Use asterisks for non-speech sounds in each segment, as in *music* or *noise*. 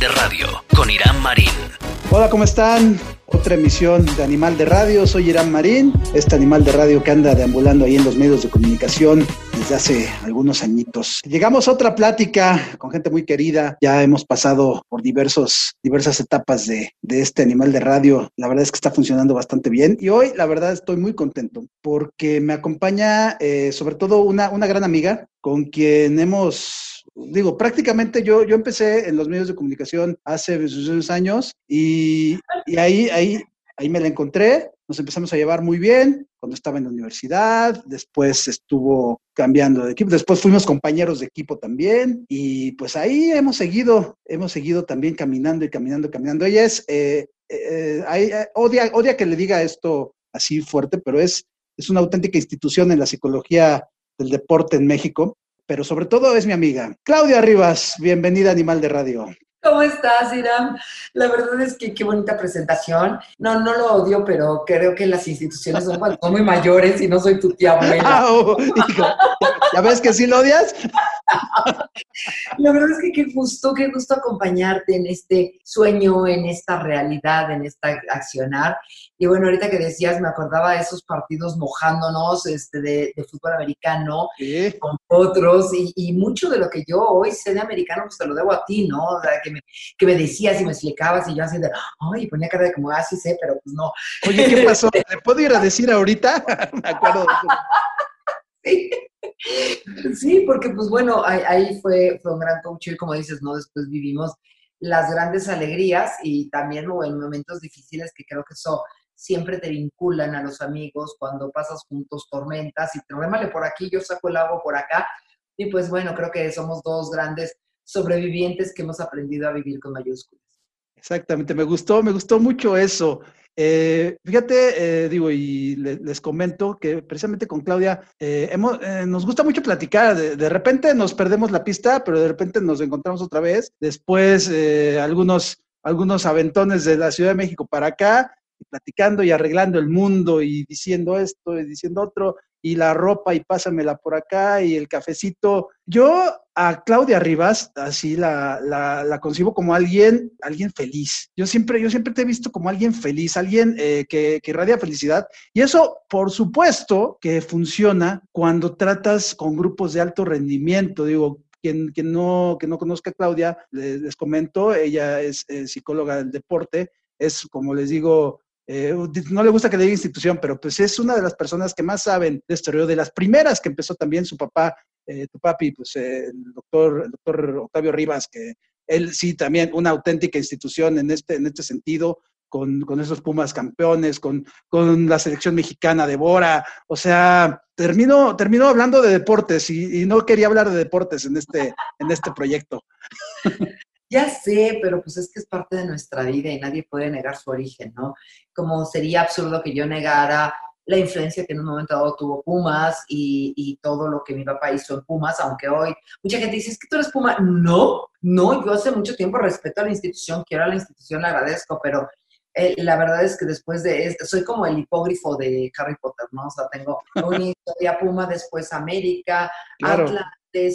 de Radio con Irán Marín. Hola, ¿cómo están? Otra emisión de Animal de Radio. Soy Irán Marín, este animal de radio que anda deambulando ahí en los medios de comunicación desde hace algunos añitos. Llegamos a otra plática con gente muy querida. Ya hemos pasado por diversos, diversas etapas de, de este animal de radio. La verdad es que está funcionando bastante bien. Y hoy, la verdad, estoy muy contento porque me acompaña eh, sobre todo una, una gran amiga con quien hemos digo, prácticamente yo, yo empecé en los medios de comunicación hace unos años y, y, ahí, ahí, ahí me la encontré, nos empezamos a llevar muy bien cuando estaba en la universidad, después estuvo cambiando de equipo, después fuimos compañeros de equipo también y pues ahí hemos seguido, hemos seguido también caminando y caminando caminando. Ella es, eh, eh, eh, odia, odia que le diga esto así fuerte, pero es, es una auténtica institución en la psicología del deporte en México pero sobre todo es mi amiga. Claudia Rivas, bienvenida Animal de Radio. ¿Cómo estás, Irán? La verdad es que qué bonita presentación. No, no lo odio, pero creo que las instituciones son, muy mayores y no soy tu tía abuela. *laughs* Oh, ¿Ya ves que sí lo odias? *laughs* La verdad es que qué gusto, qué gusto acompañarte en este sueño, en esta realidad, en esta accionar. Y bueno, ahorita que decías, me acordaba de esos partidos mojándonos este, de, fútbol americano con otros, y, mucho de lo que yo hoy sé de americano, pues te lo debo a ti, ¿no? O sea, que me, que me decías y me explicabas, y yo así de, ay, ponía cara de como, ah, sí sé, pero pues no. Oye, ¿qué pasó? *laughs* ¿Le puedo ir a decir ahorita? *laughs* me acuerdo *laughs* Sí. porque pues bueno, ahí, fue, fue un gran coach y como dices, ¿no? Después vivimos las grandes alegrías y también en momentos difíciles que creo que eso siempre te vinculan a los amigos cuando pasas juntos tormentas y remale por aquí, yo saco el agua por acá. Y pues bueno, creo que somos dos grandes sobrevivientes que hemos aprendido a vivir con mayúsculas. Exactamente, me gustó, me gustó mucho eso. Eh, fíjate, eh, digo, y les comento que precisamente con Claudia eh, hemos, nos gusta mucho platicar. De, de, repente nos perdemos la pista, pero de repente nos encontramos otra vez. Después, algunos, algunos aventones de la Ciudad de México para acá platicando y arreglando el mundo y diciendo esto y diciendo otro, y la ropa y pásamela por acá y el cafecito. Yo a Claudia Rivas, así la, la, concibo como alguien, alguien feliz. Yo siempre, yo siempre te he visto como alguien feliz, alguien eh, que, que irradia felicidad. Y eso, por supuesto, que funciona cuando tratas con grupos de alto rendimiento. Digo, quien, quien, no, que no conozca a Claudia, les, comento, ella es psicóloga del deporte, es, como les digo, eh, no le gusta que le diga institución, pero pues es una de las personas que más saben de esto, de las primeras que empezó también su papá, eh, tu papi, pues eh, el, doctor, el doctor Octavio Rivas, que él sí también una auténtica institución en este, en este sentido, con, con esos Pumas campeones, con, con, la selección mexicana de Bora, o sea, termino, termino hablando de deportes y, y, no quería hablar de deportes en este, en este proyecto. *laughs* Ya sé, pero pues es que es parte de nuestra vida y nadie puede negar su origen, ¿no? Como sería absurdo que yo negara la influencia que en un momento dado tuvo Pumas y, todo lo que mi papá hizo en Pumas, aunque hoy mucha gente dice, es que tú eres Puma. No, no, yo hace mucho tiempo respeto a la institución, quiero a la institución, le agradezco, pero eh, la verdad es que después de, soy como el hipógrafo de Harry Potter, ¿no? O sea, tengo una historia Puma, después América, claro.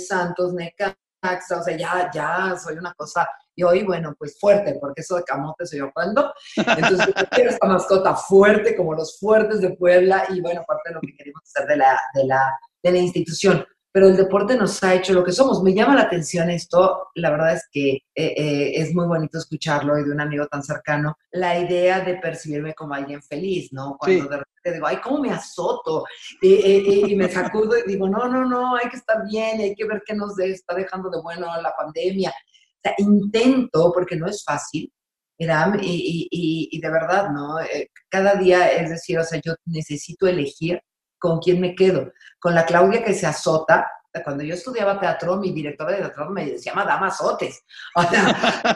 Santos, Neca, o sea, ya, ya soy una cosa, y hoy, bueno, pues fuerte, porque eso de camote soy yo cuando, entonces quiero esta mascota fuerte, como los fuertes de Puebla, y bueno, parte de lo que queremos hacer de la, de la, de la institución pero el deporte nos ha hecho lo que somos. Me llama la atención esto, la verdad es que eh, eh, es muy bonito escucharlo y de un amigo tan cercano, la idea de percibirme como alguien feliz, ¿no? Cuando de repente digo, ay, ¿cómo me azoto? y me sacudo y digo, no, no, no, hay que estar bien, hay que ver qué nos está dejando de bueno la pandemia. O sea, intento, porque no es fácil, y, y, y, de verdad, ¿no? Eh, cada día es decir, o sea, yo necesito elegir con quién me quedo. Con la Claudia que se azota. Cuando yo estudiaba teatro, mi directora de teatro me decía Madame Azotes. *laughs* O sea,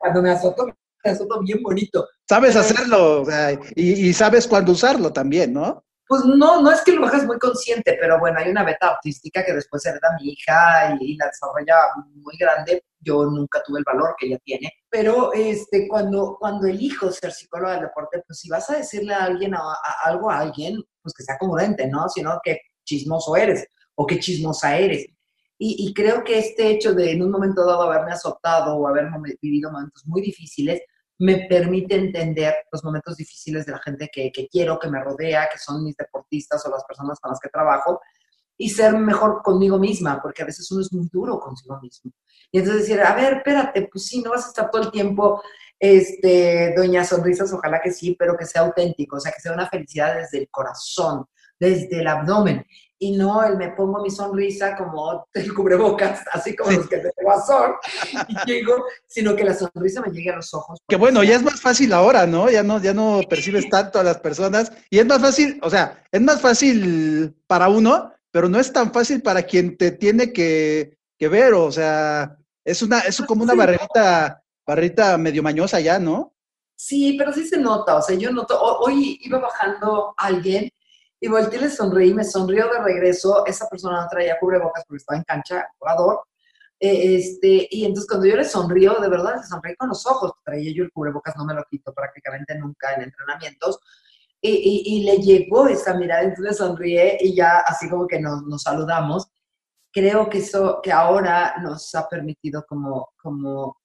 cuando me, azoto, me azoto bien bonito. Sabes hacerlo y, y sabes cuándo usarlo también, ¿no? Pues no, no es que lo hagas muy consciente, pero bueno, hay una beta artística que después hereda mi hija y, la desarrolla muy grande. Yo nunca tuve el valor que ella tiene. Pero este, cuando, cuando elijo ser psicóloga del deporte, pues si vas a decirle a alguien algo a alguien, pues que sea congruente, ¿no? Sino que chismoso eres o que chismosa eres. Y, creo que este hecho de en un momento dado haberme azotado o haber vivido momentos muy difíciles, me permite entender los momentos difíciles de la gente que, que, quiero, que me rodea, que son mis deportistas o las personas con las que trabajo, y ser mejor conmigo misma, porque a veces uno es muy duro consigo mismo. Y entonces decir, a ver, espérate, pues sí, no vas a estar todo el tiempo, este, doña sonrisas, ojalá que sí, pero que sea auténtico, o sea, que sea una felicidad desde el corazón, desde el abdomen, y no el me pongo mi sonrisa como el cubrebocas, así como los que te guasón, y llego, sino que la sonrisa me llegue a los ojos. Que bueno, ya es más fácil ahora, ¿no? Ya no, ya no percibes tanto a las personas, y es más fácil, o sea, es más fácil para uno pero no es tan fácil para quien te tiene que, ver, o sea, es una, es como una barrerita, barrita medio mañosa ya, ¿no? Sí, pero sí se nota, o sea, yo noto, hoy iba bajando alguien y volteé y le sonreí, me sonrió de regreso, esa persona no traía cubrebocas porque estaba en cancha, jugador, eh, este, y entonces cuando yo le sonrío, de verdad, le sonreí con los ojos, traía yo el cubrebocas, no me lo quito prácticamente nunca en entrenamientos, y, le llegó esa mirada, entonces sonríe y ya así como que nos, nos, saludamos. Creo que eso, que ahora nos ha permitido como, como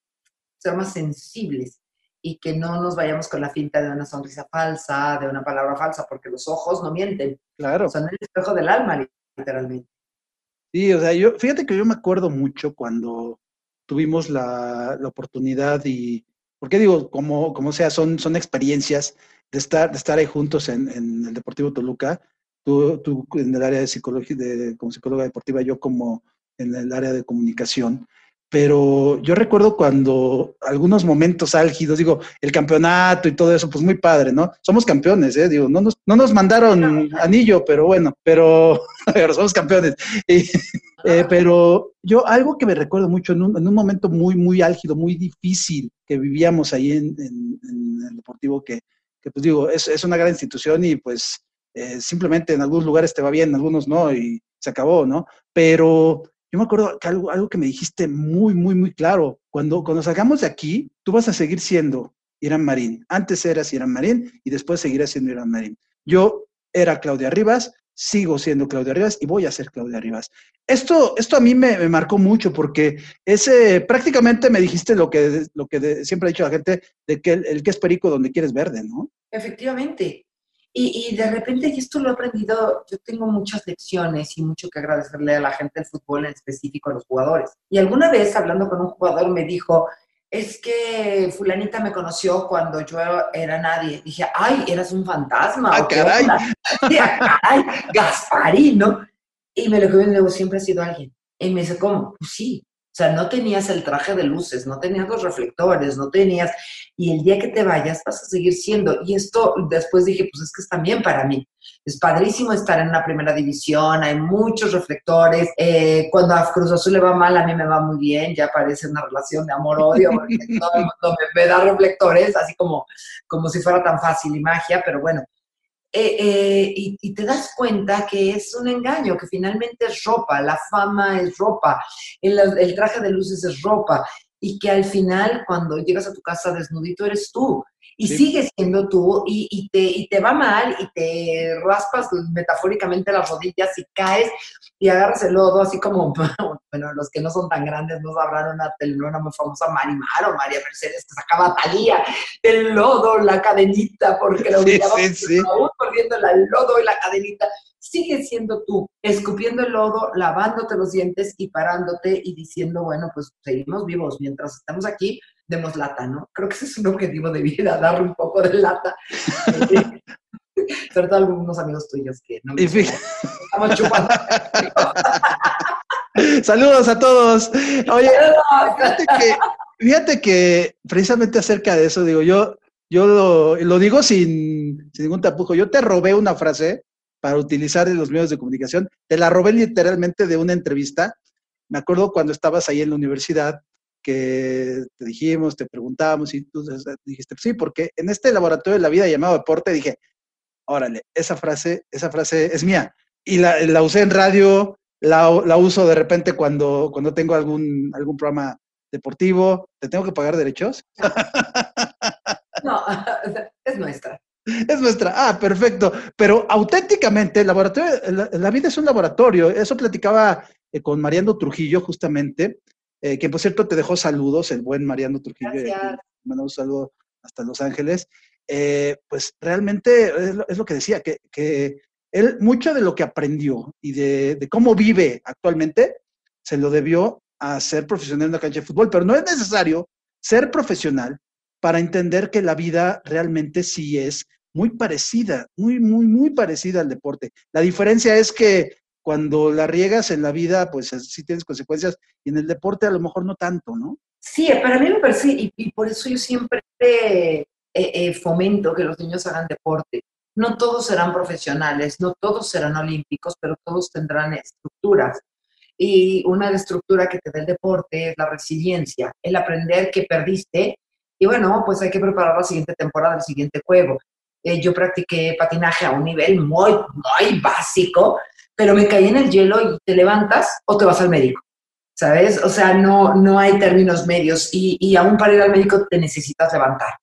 ser más sensibles y que no nos vayamos con la finta de una sonrisa falsa, de una palabra falsa, porque los ojos no mienten. Claro. Son el espejo del alma, literalmente. Sí, o sea, yo, fíjate que yo me acuerdo mucho cuando tuvimos la, la oportunidad y, porque digo, como, como sea, son, son experiencias de estar, de estar ahí juntos en, en el Deportivo Toluca, tú, tú, en el área de psicología, de, como psicóloga deportiva, yo como en el área de comunicación. Pero yo recuerdo cuando algunos momentos álgidos, digo, el campeonato y todo eso, pues muy padre, ¿no? Somos campeones, ¿eh? Digo, no nos, no nos mandaron anillo, pero bueno, pero, *laughs* pero somos campeones. Y, eh, pero yo algo que me recuerdo mucho en un, en un, momento muy, muy álgido, muy difícil que vivíamos ahí en, el Deportivo, que, que pues digo, es, es una gran institución y pues eh, simplemente en algunos lugares te va bien, en algunos no, y se acabó, ¿no? Pero yo me acuerdo que algo, que me dijiste muy, muy, muy claro, cuando, cuando salgamos de aquí, tú vas a seguir siendo Irán Marín. Antes eras Irán Marín y después seguirás siendo Irán Marín. Yo era Claudia Rivas, sigo siendo Claudia Rivas y voy a ser Claudia Rivas. Esto, esto a mí me, marcó mucho porque ese, prácticamente me dijiste lo que, lo que siempre ha dicho la gente, de que el, que es perico donde quieres verde, ¿no? Efectivamente. Y, y, de repente, y esto lo he aprendido, yo tengo muchas lecciones y mucho que agradecerle a la gente del fútbol, en específico a los jugadores. Y alguna vez, hablando con un jugador, me dijo, es que fulanita me conoció cuando yo era nadie. Dije, ay, eras un fantasma. ¡Ah, caray! caray! Gasparín, ¿no? Y me lo que luego siempre ha sido alguien. Y me dice, ¿cómo? Pues sí, o sea, no tenías el traje de luces, no tenías los reflectores, no tenías... Y el día que te vayas vas a seguir siendo. Y esto después dije, pues es que es también para mí. Es padrísimo estar en una primera división, hay muchos reflectores. Eh, cuando a Cruz Azul le va mal, a mí me va muy bien, ya parece una relación de amor-odio, porque *laughs* todo el mundo me, da reflectores, así como, como si fuera tan fácil y magia, pero bueno, eh, eh, y, te das cuenta que es un engaño, que finalmente es ropa, la fama es ropa, el, el, traje de luces es ropa, y que al final cuando llegas a tu casa desnudito eres tú, y sigues siendo tú, y, y, te, y te va mal, y te raspas metafóricamente las rodillas y caes, y agarras el lodo, así como, *laughs* bueno, los que no son tan grandes no sabrán una telenovela muy famosa, Marimar o María Mercedes, que sacaba Talía, el lodo, la cadenita, porque lo sí, sí, aún perdiendo el lodo y la cadenita, sigue siendo tú, escupiendo el lodo, lavándote los dientes y parándote y diciendo, bueno, pues seguimos vivos, mientras estamos aquí, demos lata, ¿no? Creo que ese es un objetivo de vida, darle un poco de lata. *laughs* Sobre todo algunos amigos tuyos que no me estamos chupando. *laughs* Saludos a todos. Oye, fíjate que, precisamente acerca de eso, digo, yo, yo lo, digo sin, sin, ningún tapujo. Yo te robé una frase para utilizar en los medios de comunicación. Te la robé literalmente de una entrevista. Me acuerdo cuando estabas ahí en la universidad que te dijimos, te preguntábamos y tú dijiste, sí, porque en este laboratorio de la vida llamado deporte dije, órale, esa frase, esa frase es mía. Y la, la usé en radio, la, la, uso de repente cuando, cuando tengo algún, algún programa deportivo. ¿Te tengo que pagar derechos? *laughs* No, *laughs* es nuestra. Es nuestra. Ah, perfecto. Pero auténticamente, el laboratorio, la, vida es un laboratorio. Eso platicaba eh, con Mariano Trujillo, justamente, eh, que por cierto te dejó saludos, el buen Mariano Trujillo. Gracias. un saludo hasta Los Ángeles. pues realmente es lo, que decía, que, él mucho de lo que aprendió y de, de cómo vive actualmente se lo debió a ser profesional en la cancha de fútbol, pero no es necesario ser profesional para entender que la vida realmente sí es muy parecida, muy, muy, muy parecida al deporte. La diferencia es que cuando la riegas en la vida, pues sí tienes consecuencias, y en el deporte a lo mejor no tanto, ¿no? Sí, para mí me parece, y, por eso yo siempre eh, eh, fomento que los niños hagan deporte. No todos serán profesionales, no todos serán olímpicos, pero todos tendrán estructuras. Y una estructura que te da el deporte es la resiliencia, el aprender que perdiste y bueno, pues hay que preparar la siguiente temporada, el siguiente juego. Eh, yo practiqué patinaje a un nivel muy, muy básico, pero me caí en el hielo y te levantas o te vas al médico, ¿sabes? O sea, no, no hay términos medios y, y aún para ir al médico te necesitas levantar.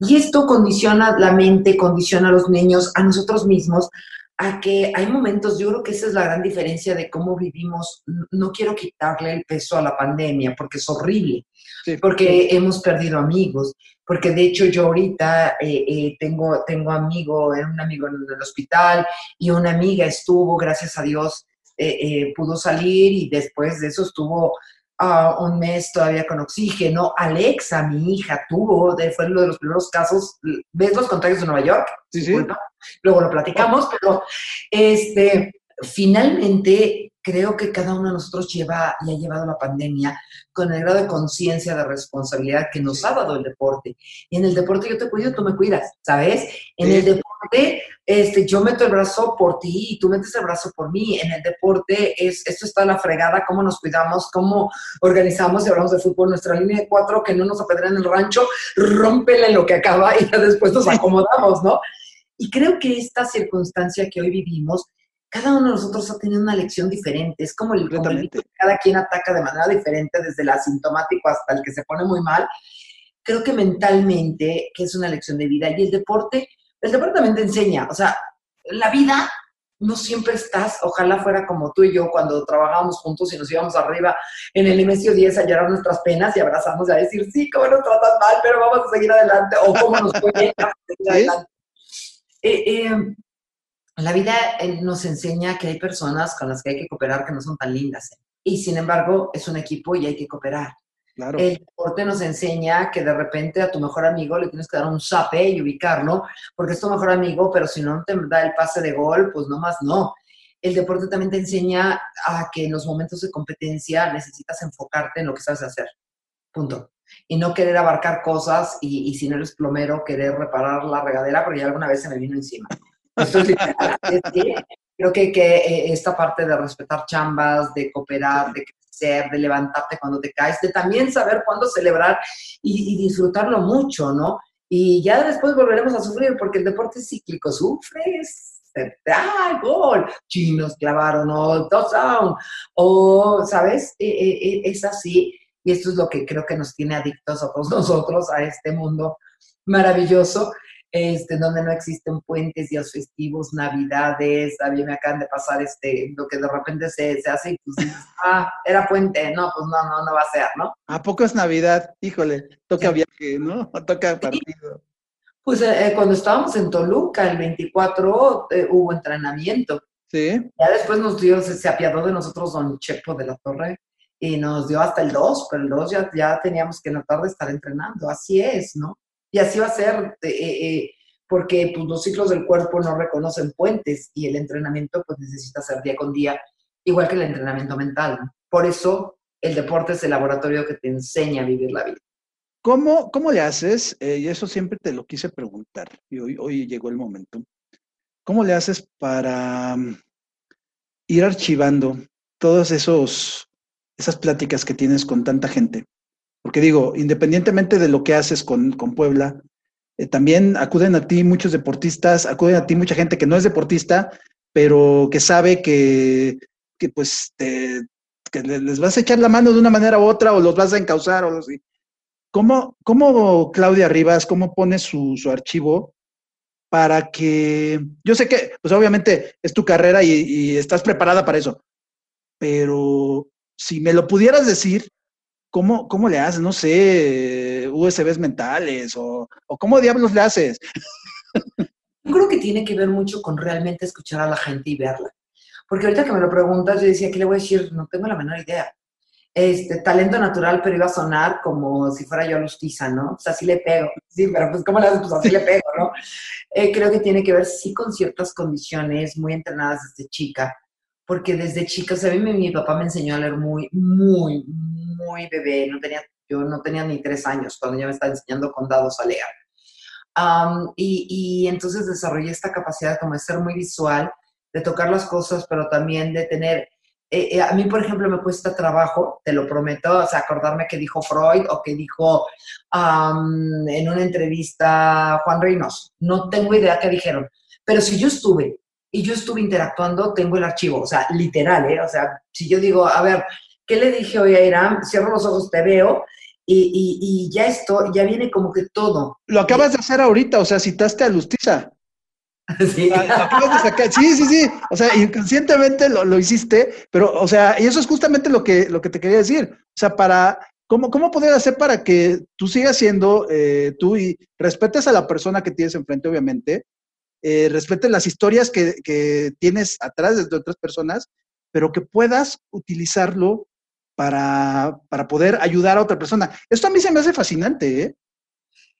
Y esto condiciona la mente, condiciona a los niños, a nosotros mismos, a que hay momentos, yo creo que esa es la gran diferencia de cómo vivimos. No quiero quitarle el peso a la pandemia porque es horrible, porque hemos perdido amigos, porque de hecho yo ahorita eh, eh, tengo, tengo amigo, un amigo en el hospital y una amiga estuvo, gracias a Dios, eh, pudo salir y después de eso estuvo un mes todavía con oxígeno. Alexa, mi hija, tuvo, fue uno de los primeros casos, ¿ves los contagios de Nueva York? Sí, sí. Luego lo platicamos, pero este, finalmente creo que cada uno de nosotros lleva y ha llevado la pandemia con el grado de conciencia, de responsabilidad que nos ha dado el deporte. Y en el deporte yo te cuido, tú me cuidas, ¿sabes? En el deporte este, yo meto el brazo por ti y tú metes el brazo por mí. En el deporte es, esto está la fregada, cómo nos cuidamos, cómo organizamos y hablamos de fútbol, nuestra línea de cuatro, que no nos apedrean en el rancho, rómpele lo que acaba y ya después nos acomodamos, ¿no? Y creo que esta circunstancia que hoy vivimos cada uno de nosotros ha tenido una lección diferente. Es como el, como cada quien ataca de manera diferente, desde el asintomático hasta el que se pone muy mal. Creo que mentalmente, que es una lección de vida. Y el deporte, el deporte también te enseña. O sea, la vida no siempre estás, ojalá fuera como tú y yo cuando trabajábamos juntos y nos íbamos arriba en el inicio 10 a llorar nuestras penas y abrazarnos y a decir, sí, cómo nos tratas mal, pero vamos a seguir adelante, o cómo nos fue bien, seguir *laughs* adelante. Eh, eh, la vida eh, nos enseña que hay personas con las que hay que cooperar que no son tan lindas. ¿eh? Y sin embargo, es un equipo y hay que cooperar. Claro. El deporte nos enseña que de repente a tu mejor amigo le tienes que dar un zape y ubicarlo, porque es tu mejor amigo, pero si no te da el pase de gol, pues no más no. El deporte también te enseña a que en los momentos de competencia necesitas enfocarte en lo que sabes hacer. Punto. Y no querer abarcar cosas y, y si no eres plomero, querer reparar la regadera, porque ya alguna vez se me vino encima. Creo que, que eh, esta parte de respetar chambas, de cooperar, de crecer, de levantarte cuando te caes, de también saber cuándo celebrar y, disfrutarlo mucho, ¿no? Y ya después volveremos a sufrir porque el deporte es cíclico, sufres, ¡ah, gol! Chinos clavaron, o dos down, o, ¿sabes? E, e, e, es así y esto es lo que creo que nos tiene adictos a todos nosotros, a este mundo maravilloso este, donde no existen puentes, días festivos, navidades, a mí me acaban de pasar este, lo que de repente se, se hace y pues *laughs* ah, era puente, no, pues no, no, no va a ser, ¿no? ¿A poco es Navidad? Híjole, toca viaje, ¿no? *laughs* Toca partido. Pues eh, eh, cuando estábamos en Toluca, el 24, eh, hubo entrenamiento. Sí. Ya después nos dio, se, apiadó de nosotros don Chepo de la Torre y nos dio hasta el 2, pero el 2 ya, ya teníamos que en la tarde estar entrenando. Así es, ¿no? Y así va a ser, eh, eh, porque pues, los ciclos del cuerpo no reconocen puentes y el entrenamiento pues necesita ser día con día, igual que el entrenamiento mental. Por eso el deporte es el laboratorio que te enseña a vivir la vida. ¿Cómo, cómo le haces? Eh, y eso siempre te lo quise preguntar, y hoy, hoy llegó el momento. ¿Cómo le haces para mm, ir archivando todas esas pláticas que tienes con tanta gente? Porque digo, independientemente de lo que haces con, Puebla, eh, también acuden a ti muchos deportistas, acuden a ti mucha gente que no es deportista, pero que sabe que, pues te, que les vas a echar la mano de una manera u otra o los vas a encauzar o así. ¿Cómo, ¿Cómo, Claudia Rivas, cómo pone su, su, archivo para que, yo sé que, pues obviamente es tu carrera y, y, estás preparada para eso, pero si me lo pudieras decir, ¿cómo, cómo le haces? No sé, USBs mentales o, o cómo diablos le haces. Yo creo que tiene que ver mucho con realmente escuchar a la gente y verla. Porque ahorita que me lo preguntas, yo decía, ¿qué le voy a decir? No tengo la menor idea. Este, talento natural, pero iba a sonar como si fuera yo Lustiza, ¿no? O sea, sí le pego. Sí, pero pues, ¿cómo le haces? Pues así le pego, ¿no? Eh, creo que tiene que ver, sí, con ciertas condiciones muy entrenadas desde chica. Porque desde chica, o sea, a mí mi, papá me enseñó a leer muy, muy, muy bebé. No tenía, yo no tenía ni tres años cuando ya me estaba enseñando con dados a leer. y, y entonces desarrollé esta capacidad como de ser muy visual de tocar las cosas, pero también de tener... Eh, eh, a mí, por ejemplo, me cuesta trabajo, te lo prometo, o sea, acordarme que dijo Freud o que dijo en una entrevista Juan Reynos. No tengo idea qué dijeron. Pero si yo estuve y yo estuve interactuando, tengo el archivo, o sea, literal, ¿eh? O sea, si yo digo, a ver, ¿qué le dije hoy a Irán? Cierro los ojos, te veo, y, y, ya esto, ya viene como que todo. Lo acabas de hacer ahorita, o sea, citaste a Lustiza. *laughs* Sí. sí, sí, sí. O sea, inconscientemente lo, lo, hiciste, pero, o sea, y eso es justamente lo que, lo que te quería decir. O sea, para, ¿cómo, cómo poder hacer para que tú sigas siendo eh, tú y respetes a la persona que tienes enfrente, obviamente, eh, respetes las historias que, que tienes atrás de otras personas, pero que puedas utilizarlo para, para poder ayudar a otra persona. Esto a mí se me hace fascinante, ¿eh?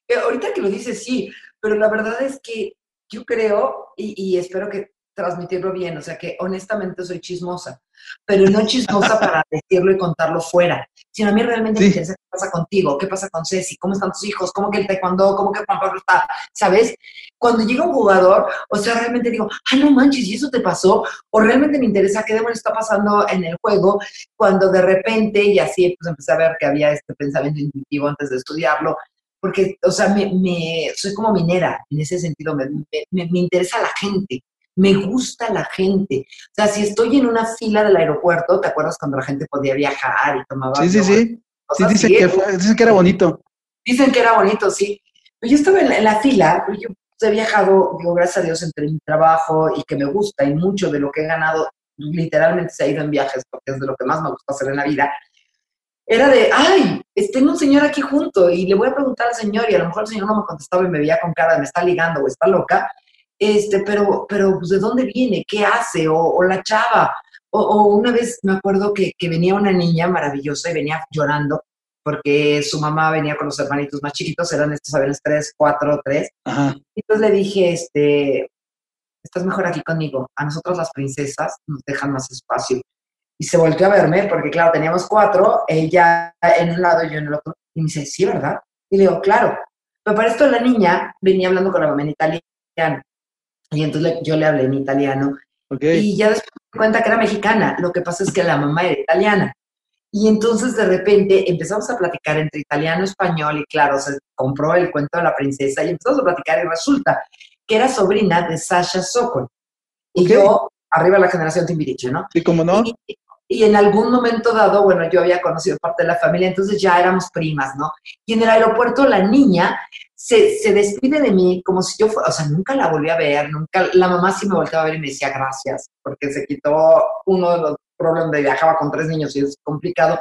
eh ahorita que lo dices, sí, pero la verdad es que yo creo, y, espero que transmitirlo bien, o sea que honestamente soy chismosa, pero no chismosa para decirlo y contarlo fuera, sino a mí realmente me interesa qué pasa contigo, qué pasa con Ceci, cómo están tus hijos, cómo que el taekwondo, cómo que Juan Pablo está, ¿sabes? Cuando llega un jugador, o sea, realmente digo, ah, no manches, ¿y eso te pasó? O realmente me interesa qué demonios está pasando en el juego, cuando de repente, y así pues empecé a ver que había este pensamiento intuitivo antes de estudiarlo, porque, o sea, me, soy como minera en ese sentido, me, me, interesa la gente, me gusta la gente. O sea, si estoy en una fila del aeropuerto, ¿te acuerdas cuando la gente podía viajar y tomaba... Sí, sí, sí. sí dicen, que que era bonito. Dicen que era bonito, sí. Pero yo estaba en la, fila, yo he viajado, digo, gracias a Dios, entre mi trabajo y que me gusta y mucho de lo que he ganado literalmente se ha ido en viajes porque es de lo que más me gusta hacer en la vida era de, ay, tengo un señor aquí junto y le voy a preguntar al señor y a lo mejor el señor no me contestaba y me veía con cara de me está ligando o está loca, este, pero, pero pues, ¿de dónde viene? ¿Qué hace? O, la chava. O, una vez me acuerdo que, venía una niña maravillosa y venía llorando porque su mamá venía con los hermanitos más chiquitos, eran estos aviones tres, cuatro, tres. Y entonces le dije, este, estás mejor aquí conmigo. A nosotros las princesas nos dejan más espacio y se volvió a verme, porque claro, teníamos cuatro, ella en un lado y yo en el otro. Y me dice, sí, ¿verdad? Y le digo, claro. Pero para esto la niña venía hablando con la mamá en italiano. Y entonces yo le hablé en italiano. Y ya después me cuenta que era mexicana. Lo que pasa es que la mamá era italiana. Y entonces de repente empezamos a platicar entre italiano y español. Y claro, se compró el cuento de la princesa y empezamos a platicar. Y resulta que era sobrina de Sasha Sokol. Y yo, arriba de la generación Timbiriche, ¿no? Sí, como no y en algún momento dado, bueno, yo había conocido parte de la familia, entonces ya éramos primas, ¿no? Y en el aeropuerto la niña se, se despide de mí como si yo fuera, o sea, nunca la volví a ver, nunca, la mamá sí me volteaba a ver y me decía gracias, porque se quitó uno de los problemas de viajaba con tres niños y es complicado.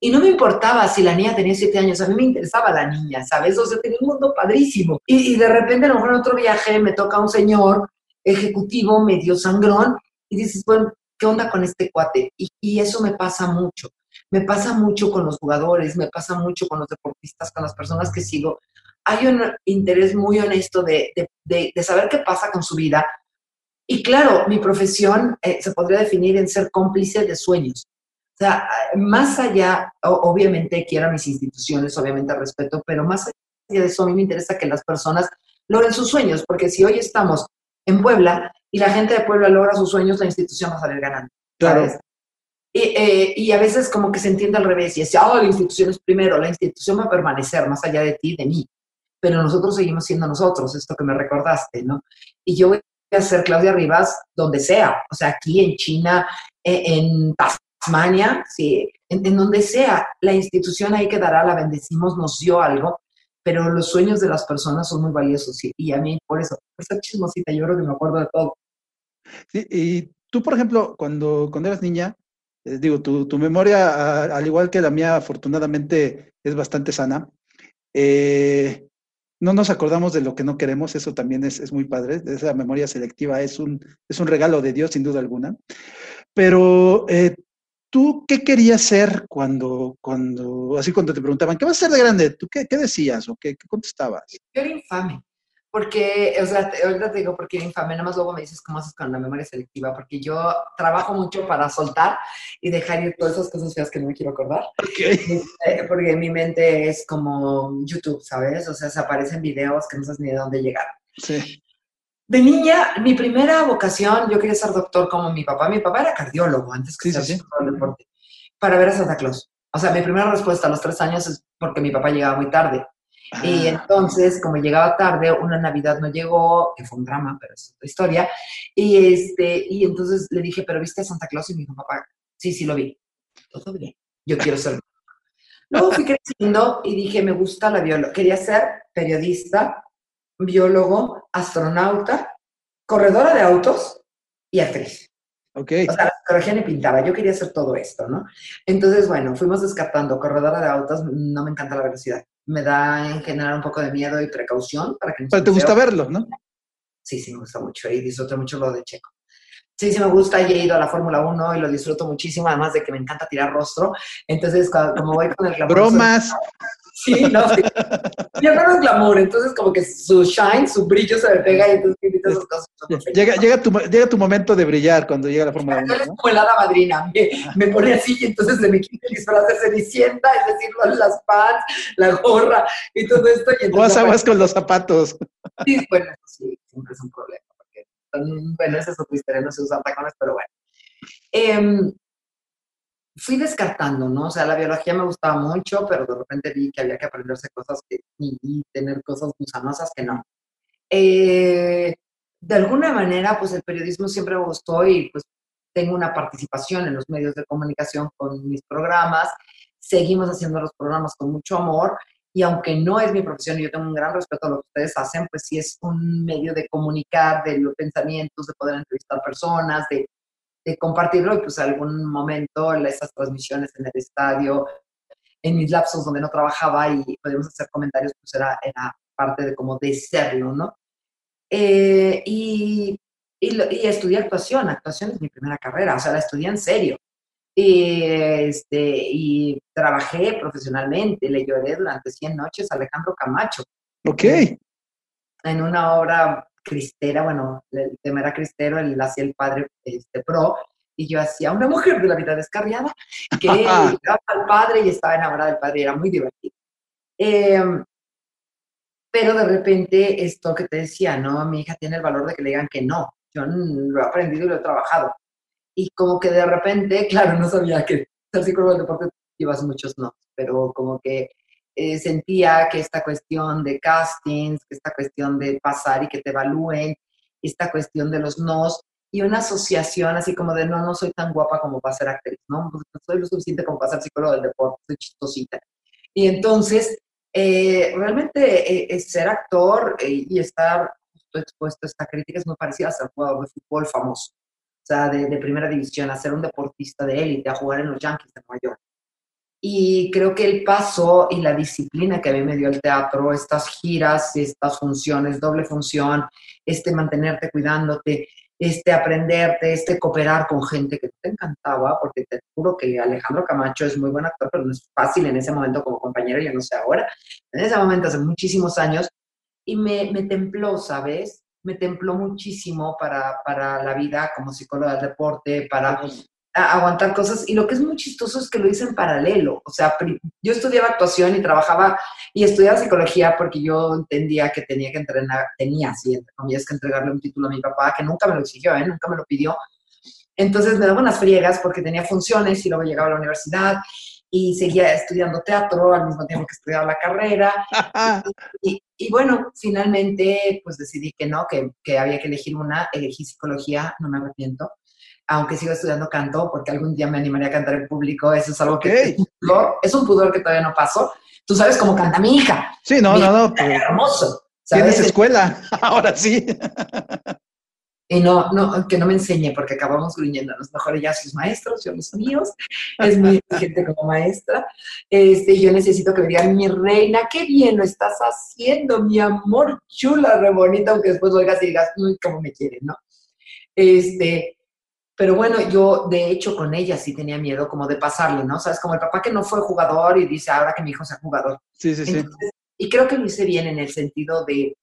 Y no me importaba si la niña tenía siete años, a mí me interesaba la niña, ¿sabes? O sea, tenía un mundo padrísimo. Y, y de repente, a lo mejor en otro viaje me toca un señor ejecutivo medio sangrón y dices, bueno, ¿qué onda con este cuate? Y, eso me pasa mucho. Me pasa mucho con los jugadores, me pasa mucho con los deportistas, con las personas que sigo. Hay un interés muy honesto de, saber qué pasa con su vida. Y claro, mi profesión eh, se podría definir en ser cómplice de sueños. O sea, más allá, obviamente quiero a mis instituciones, obviamente respeto, pero más allá de eso, a mí me interesa que las personas logren sus sueños, porque si hoy estamos en Puebla y la gente de Puebla logra sus sueños, la institución va a salir ganando. Claro. Eh, y, a veces como que se entiende al revés y es, oh, la institución es primero, la institución va a permanecer más allá de ti, de mí, pero nosotros seguimos siendo nosotros, esto que me recordaste, ¿no? Y yo voy a ser Claudia Rivas donde sea, o sea, aquí en China, e, en, Tasmania, sí, en, en, donde sea, la institución ahí quedará, la bendecimos, nos dio algo, pero los sueños de las personas son muy valiosos y, a mí por eso, por esa chismosita, yo creo que me acuerdo de todo. Sí, y tú, por ejemplo, cuando, cuando eras niña, eh, digo, tu, tu memoria, al igual que la mía, afortunadamente es bastante sana. Eh, no nos acordamos de lo que no queremos, eso también es, es, muy padre. Esa memoria selectiva es un, es un regalo de Dios, sin duda alguna. Pero eh, ¿tú qué querías ser cuando, cuando, así cuando te preguntaban, ¿qué vas a ser de grande? ¿Tú qué, qué decías o qué, qué contestabas? Era infame porque, o sea, ahorita te digo porque infame, nada más luego me dices cómo haces con la memoria selectiva, porque yo trabajo mucho para soltar y dejar ir todas esas cosas feas que no me quiero acordar. Okay. Eh, porque mi mente es como YouTube, ¿sabes? O sea, se aparecen videos que no sabes ni de dónde llegar. Sí. De niña, mi primera vocación, yo quería ser doctor como mi papá. Mi papá era cardiólogo antes que Sí, ser sí, deporte, para ver a Santa Claus. O sea, mi primera respuesta a los tres años es porque mi papá llegaba muy tarde. Y entonces, como llegaba tarde, una Navidad no llegó, que fue un drama, pero es otra historia. Y, este, y entonces le dije, ¿pero viste a Santa Claus? Y me dijo, papá, sí, sí lo vi. Todo bien. Yo quiero ser. Luego fui creciendo y dije, me gusta la biología. Quería ser periodista, biólogo, astronauta, corredora de autos y actriz. ok. O sea, la psicología ni pintaba, yo quería hacer todo esto, ¿no? Entonces, bueno, fuimos descartando. Corredora de autos, no me encanta la velocidad. Me da en general un poco de miedo y precaución para que no Pero te gusta verlo, ¿no? Sí, sí, me gusta mucho y disfruto mucho lo de Checo. Sí, sí, me gusta y he ido a la Fórmula 1 y lo disfruto muchísimo, además de que me encanta tirar rostro. Entonces, cuando- como voy con el glamour. Bromas. Sí, no, sí. No es glamour, entonces como que su shine, su brillo se me pega y entonces invita esas cosas. Llega, llega, tu, llega tu momento de brillar cuando llega la 1, Él es ¿no? como el hada madrina, me, me pone así y entonces se me quita el disfraz de Cenicienta, es decir, las pants, la gorra y todo esto. Y O entonces, aguas con los zapatos. sí, bueno, eso sí, siempre es un problema. Porque, mm, bueno, esa es otra historia, no se usan tacones, pero bueno. Em, fui descartando, ¿no? O sea, la biología me gustaba mucho, pero de repente vi que había que aprenderse cosas que, y, y tener cosas gusanosas que no. Eh, de alguna manera, pues el periodismo siempre me gustó y pues tengo una participación en los medios de comunicación con mis programas. Seguimos haciendo los programas con mucho amor y aunque no es mi profesión y yo tengo un gran respeto a lo que ustedes hacen, pues sí es un medio de comunicar, de los pensamientos, de poder entrevistar personas, de, de compartirlo y pues algún momento esas transmisiones en el estadio, en mis lapsos donde no trabajaba y podíamos hacer comentarios, pues era, era parte de como de serlo, ¿no? Eh, y, y, lo- y estudié actuación, actuación es mi primera carrera, o sea, la estudié en serio. Y, este, y trabajé profesionalmente, le lloré durante 100 noches a Alejandro Camacho Ok. en una obra cristera, bueno, el tema era cristero, él hacía el padre este, pro, y yo hacía una *laughs* mujer de la vida descarriada que *laughs* llegaba al padre y estaba enamorada del padre, y era muy divertido. Eh, pero de repente, esto que te decía, ¿no? Mi hija tiene el valor de que le digan que no. Yo lo he aprendido y lo he trabajado. Y como que de repente, *laughs* claro, no sabía que ser psicólogo del deporte llevas muchos no, pero como que eh, sentía que esta cuestión de castings, esta cuestión de pasar y que te evalúen, esta cuestión de los nos, y una asociación así como de no, no soy tan guapa como para ser actriz, ¿no? No soy lo suficiente como para ser psicólogo del deporte, soy chistosita. Y entonces, eh, realmente eh, eh, ser actor eh, y estar expuesto a esta crítica es muy parecida a ser jugador de fútbol famoso, o sea, de, de primera división, a ser un deportista de élite, a jugar en los Yankees de Nueva York. Y creo que el paso y la disciplina que a mí me dio el teatro, estas giras, estas funciones, doble función, este mantenerte cuidándote, este aprenderte, este cooperar con gente que te encantaba, porque te juro que Alejandro Camacho es muy buen actor, pero no es fácil en ese momento como compañero, yo no sé ahora, en ese momento hace muchísimos años, y me, me templó, ¿sabes? Me templó muchísimo para, para la vida como psicóloga del deporte, para aguantar cosas. Y lo que es muy chistoso es que lo hice en paralelo. O sea, yo estudiaba actuación y trabajaba y estudiaba psicología porque yo entendía que tenía que entrenar, tenía, sí, entre comillas, que entregarle un título a mi papá, que nunca me lo exigió, ¿eh? nunca me lo pidió. Entonces me daba unas friegas porque tenía funciones y luego llegaba a la universidad y seguía estudiando teatro al mismo tiempo que estudiaba la carrera. *laughs* Y, y bueno, finalmente pues decidí que no, que, que había que elegir una, elegí psicología, no me arrepiento, aunque sigo estudiando canto, porque algún día me animaría a cantar en público, eso es algo que es un, pudor, es un pudor que todavía no paso. Tú sabes cómo canta mi hija, Sí, no, no, no. pues, hermoso. Tienes escuela, *laughs* *laughs* ahora sí. Y no, no, que no me enseñe porque acabamos gruñéndonos. Mejor ella sus maestros, yo los míos. Es muy *laughs* gente como maestra. Este, yo necesito que me digan, mi reina, qué bien lo estás haciendo, mi amor chula, re bonita, aunque después oigas y digas, uy, cómo me quieren, ¿no? Este, pero bueno, yo de hecho con ella sí tenía miedo como de pasarle, ¿no? Sabes, como el papá que no fue jugador y dice ahora que mi hijo sea jugador. Sí, sí, sí. Y creo que lo hice bien en el sentido de,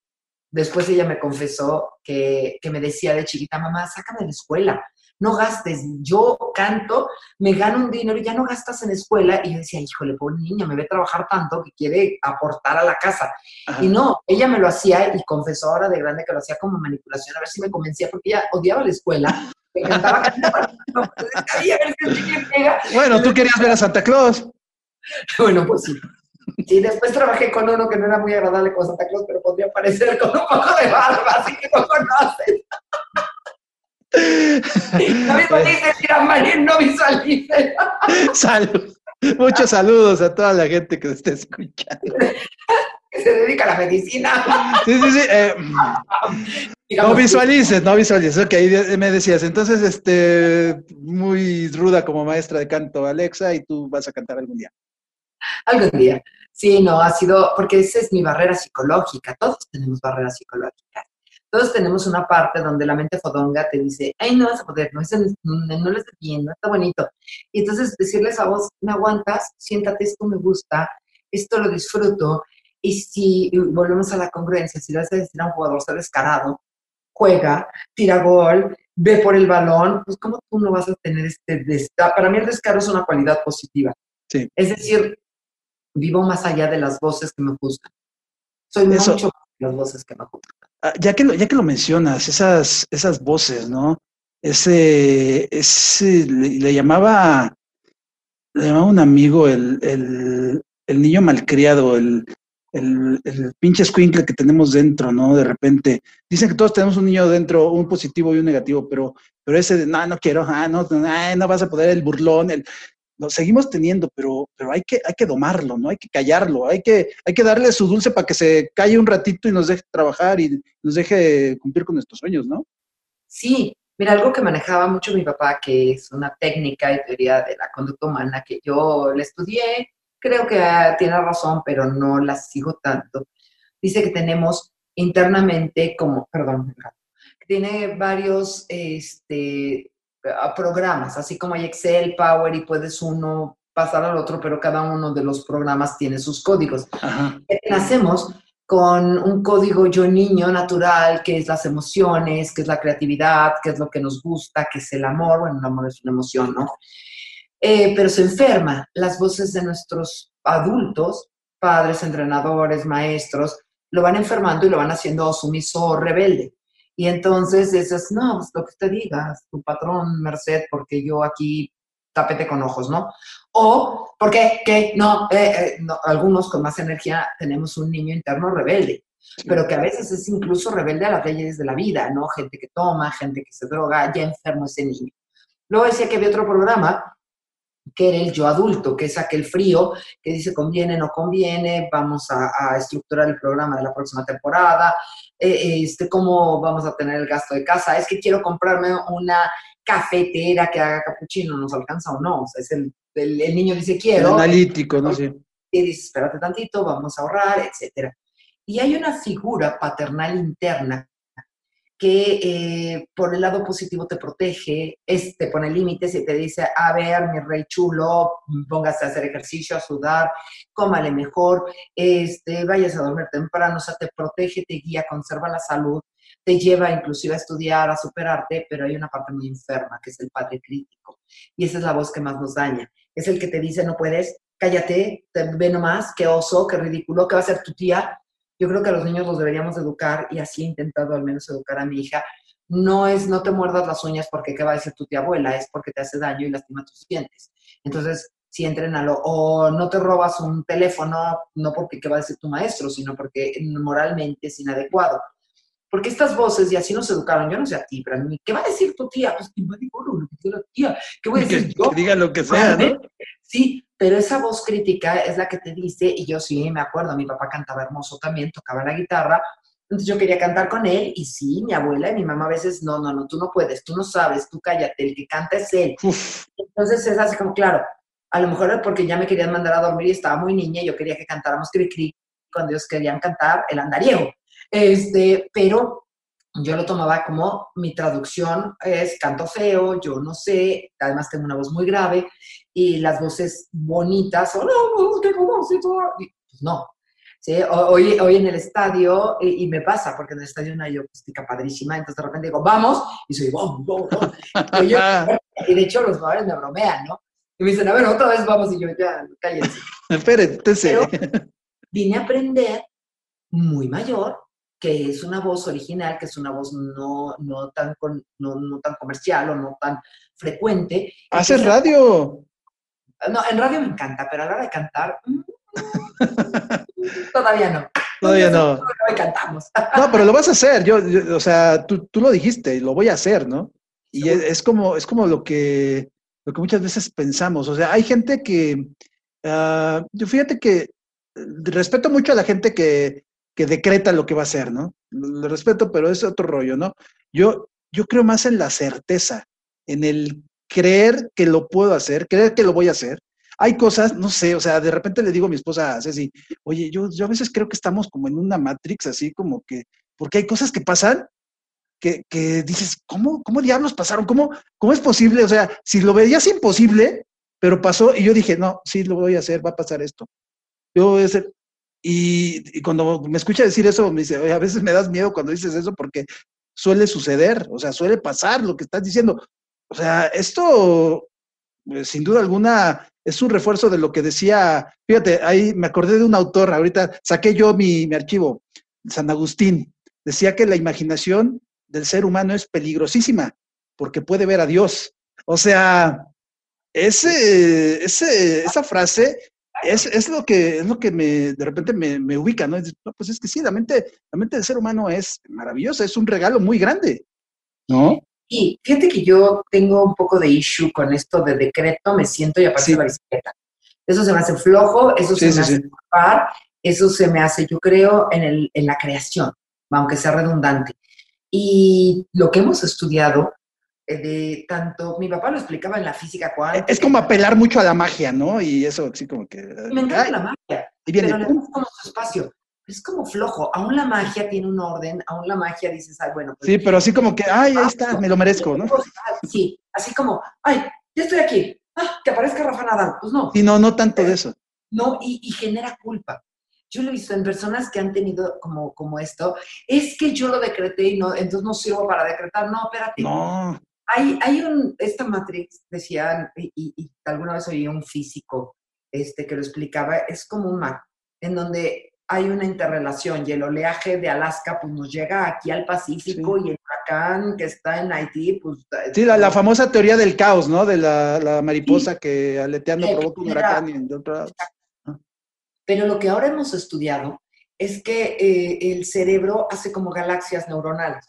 después ella me confesó que, que me decía de chiquita, mamá, sácame de la escuela, no gastes, yo canto, me gano un dinero y ya no gastas en la escuela. Y yo decía, híjole, pobre niña, me ve trabajar tanto que quiere aportar a la casa. Y no, ella me lo hacía y confesó ahora de grande que lo hacía como manipulación, a ver si me convencía, porque ella odiaba la escuela. Me encantaba cantar. *laughs* bueno, tú querías ver a Santa Claus. *laughs* bueno, pues sí. Y después trabajé con uno que no era muy agradable con Santa Claus, pero podría parecer con un poco de barba, así que no conoces. No visualices, Marín, no visualices. Salud. Muchos saludos a toda la gente que esté escuchando. que se dedica a la medicina. Sí, sí, sí. Eh, no visualices, no visualices. Ok, me decías. Entonces, este, muy ruda como maestra de canto, Alexa, y tú vas a cantar algún día. Algún día. Sí, no, ha sido, porque esa es mi barrera psicológica. Todos tenemos barreras psicológicas. Todos tenemos una parte donde la mente fodonga te dice, ay, no vas a poder, no, no, no lo estás bien, no está bonito. Y entonces decirles a vos, me aguantas, siéntate, esto me gusta, esto lo disfruto. Y si volvemos a la congruencia, si le vas a decir a un jugador, ser descarado, juega, tira gol, ve por el balón, pues ¿cómo tú no vas a tener este descaro? Para mí el descaro es una cualidad positiva. Sí. Es decir, vivo más allá de las voces que me juzgan. Soy mucho más de las voces que me juzgan. Ah, ya que lo, ya que lo mencionas, esas, esas voces, ¿no? Ese, ese le, llamaba, le llamaba un amigo el, el, el niño malcriado, el, el, el pinche squinkle que tenemos dentro, ¿no? De repente. Dicen que todos tenemos un niño dentro, un positivo y un negativo, pero, pero ese de, no, no quiero, ah, no, no, no vas a poder, el burlón, el, lo seguimos teniendo, pero, pero hay, que, hay que domarlo, ¿no? Hay que callarlo, hay que, hay que darle su dulce para que se calle un ratito y nos deje trabajar y nos deje cumplir con nuestros sueños, ¿no? Sí, mira, algo que manejaba mucho mi papá, que es una técnica y teoría de la conducta humana que yo le estudié, creo que tiene razón, pero no la sigo tanto. Dice que tenemos internamente como, perdón, tiene varios este, programas, así como hay Excel, Power y puedes uno pasar al otro, pero cada uno de los programas tiene sus códigos. Nacemos con un código yo niño natural, que es las emociones, que es la creatividad, que es lo que nos gusta, que es el amor. Bueno, el amor es una emoción, ¿no? Eh, pero se enferma. Las voces de nuestros adultos, padres, entrenadores, maestros, lo van enfermando y lo van haciendo sumiso o rebelde. Y entonces dices, no, pues lo que te digas, tu patrón, Merced, porque yo aquí tapete con ojos, ¿no? O, ¿por qué? ¿Qué? No, eh, eh, no, algunos con más energía tenemos un niño interno rebelde, pero que a veces es incluso rebelde a las leyes de la vida, ¿no? Gente que toma, gente que se droga, ya enfermo ese niño. Luego decía que había otro programa que era el yo adulto, que es aquel frío que dice conviene, no conviene, vamos a, estructurar el programa de la próxima temporada, eh, este, cómo vamos a tener el gasto de casa, es que quiero comprarme una cafetera que haga capuchino, ¿nos alcanza o no? O sea, es el, el, niño dice quiero. analítico, ¿no? sé Y dice, espérate tantito, vamos a ahorrar, etcétera. Y hay una figura paternal interna que eh, por el lado positivo te protege, es, te pone límites y te dice, a ver, mi rey chulo, póngase a hacer ejercicio, a sudar, cómale mejor, este, vayas a dormir temprano, o sea, te protege, te guía, conserva la salud, te lleva inclusive a estudiar, a superarte, pero hay una parte muy enferma, que es el padre crítico. Y esa es la voz que más nos daña. Es el que te dice, no puedes, cállate, te, ve nomás, qué oso, qué ridículo, qué va a ser tu tía, yo creo que a los niños los deberíamos educar y así he intentado al menos educar a mi hija. No es no te muerdas las uñas porque qué va a decir tu tía abuela, es porque te hace daño y lastima tus dientes. Entonces, sí, entrenalo. O no te robas un teléfono, no porque qué va a decir tu maestro, sino porque moralmente es inadecuado. Porque estas voces, y así nos educaron, yo no sé a ti, pero a mí, ¿qué va a decir tu tía? Pues que lo que la tía, ¿qué voy a decir yo? Que diga lo que sea, ¿no? Sí, pero esa voz crítica es la que te dice, y yo sí me acuerdo, mi papá cantaba hermoso también, tocaba la guitarra, Entonces yo quería cantar con él y sí, mi abuela y mi mamá a veces, no, no, no, tú no puedes, tú no sabes, tú cállate, el que canta es él. Entonces es así como, claro, a lo mejor porque ya me querían mandar a dormir y estaba muy niña y yo quería que cantáramos cri cri cuando ellos querían cantar el andariego. Este, pero yo lo tomaba como mi traducción es canto feo, yo no sé, además tengo una voz muy grave y las voces bonitas, oh, no, qué pues no. ¿Sí? Hoy, hoy en el estadio, y, me pasa, porque en el estadio no hay acústica padrísima, entonces de repente digo, vamos, y soy, bom, bom, bom. Y, de hecho los jugadores me bromean, ¿no? Y me dicen, a ver, otra vez vamos, y yo, ya, cállense. *laughs* Espérense. *laughs* vine a aprender muy mayor que es una voz original, que es una voz no, no, tan, no, no tan comercial o no tan frecuente. ¿Haces radio? No, en radio me encanta, pero a la hora de cantar, mm, todavía no. Todavía no. Hoy cantamos. *laughs* No, pero lo vas a hacer. Yo, o sea, tú, tú, lo dijiste, lo voy a hacer, ¿no? Y es, como, es como lo que, lo que muchas veces pensamos. O sea, hay gente que, uh, yo fíjate que respeto mucho a la gente que, que decreta lo que va a hacer, ¿no? Lo respeto, pero es otro rollo, ¿no? Yo, yo creo más en la certeza, en el creer que lo puedo hacer, creer que lo voy a hacer. Hay cosas, no sé, o sea, de repente le digo a mi esposa a Ceci, oye, yo, yo a veces creo que estamos como en una Matrix, así como que, porque hay cosas que pasan que, que dices, ¿cómo, ¿cómo diablos pasaron? ¿Cómo, ¿Cómo es posible? O sea, si lo veías imposible, pero pasó y yo dije, no, sí, lo voy a hacer, va a pasar esto. Yo voy a hacer, y, cuando me escucha decir eso, me dice, a veces me das miedo cuando dices eso porque suele suceder, o sea, suele pasar lo que estás diciendo. O sea, esto, pues, sin duda alguna, es un refuerzo de lo que decía, fíjate, ahí me acordé de un autor, ahorita saqué yo mi, mi archivo, San Agustín, decía que la imaginación del ser humano es peligrosísima porque puede ver a Dios. O sea, ese, ese, esa frase es, es, lo que, es lo que me, de repente me, me ubica, ¿no? Pues es que sí, la mente, la mente del ser humano es maravillosa, es un regalo muy grande, ¿no? Y fíjate que yo tengo un poco de issue con esto de decreto, me siento y aparece la bicicleta. Eso se me hace flojo, eso se me hace eso se me hace, yo creo, en, el, en la creación, aunque sea redundante. Y lo que hemos estudiado eh, de tanto, mi papá lo explicaba en la física cuántica. Es como apelar mucho a la magia, ¿no? Y eso así como que... Me encanta la magia, y viene, pero le como su espacio. Es como flojo, aún la magia tiene un orden, aún la magia dices, ay, bueno. Pues, sí, pero así como que, ay, ahí está, me lo merezco, ¿no? Sí, así como, ay, ya estoy aquí, ah, que aparezca Rafa Nadal, pues no. Sí, no, no tanto de eso. No, y, y genera culpa yo lo he visto en personas que han tenido como, como esto, es que yo lo decreté y no, entonces no sirvo para decretar. No, espérate. No. Hay, hay un, esta Matrix, decían, y, alguna vez oí un físico este, que lo explicaba, es como un mar, en donde hay una interrelación y el oleaje de Alaska pues nos llega aquí al Pacífico y el huracán que está en Haití pues... Sí, la, famosa teoría del caos, ¿no? De la, mariposa que aleteando provoca un huracán y de otro lado. Pero lo que ahora hemos estudiado es que eh, el cerebro hace como galaxias neuronales.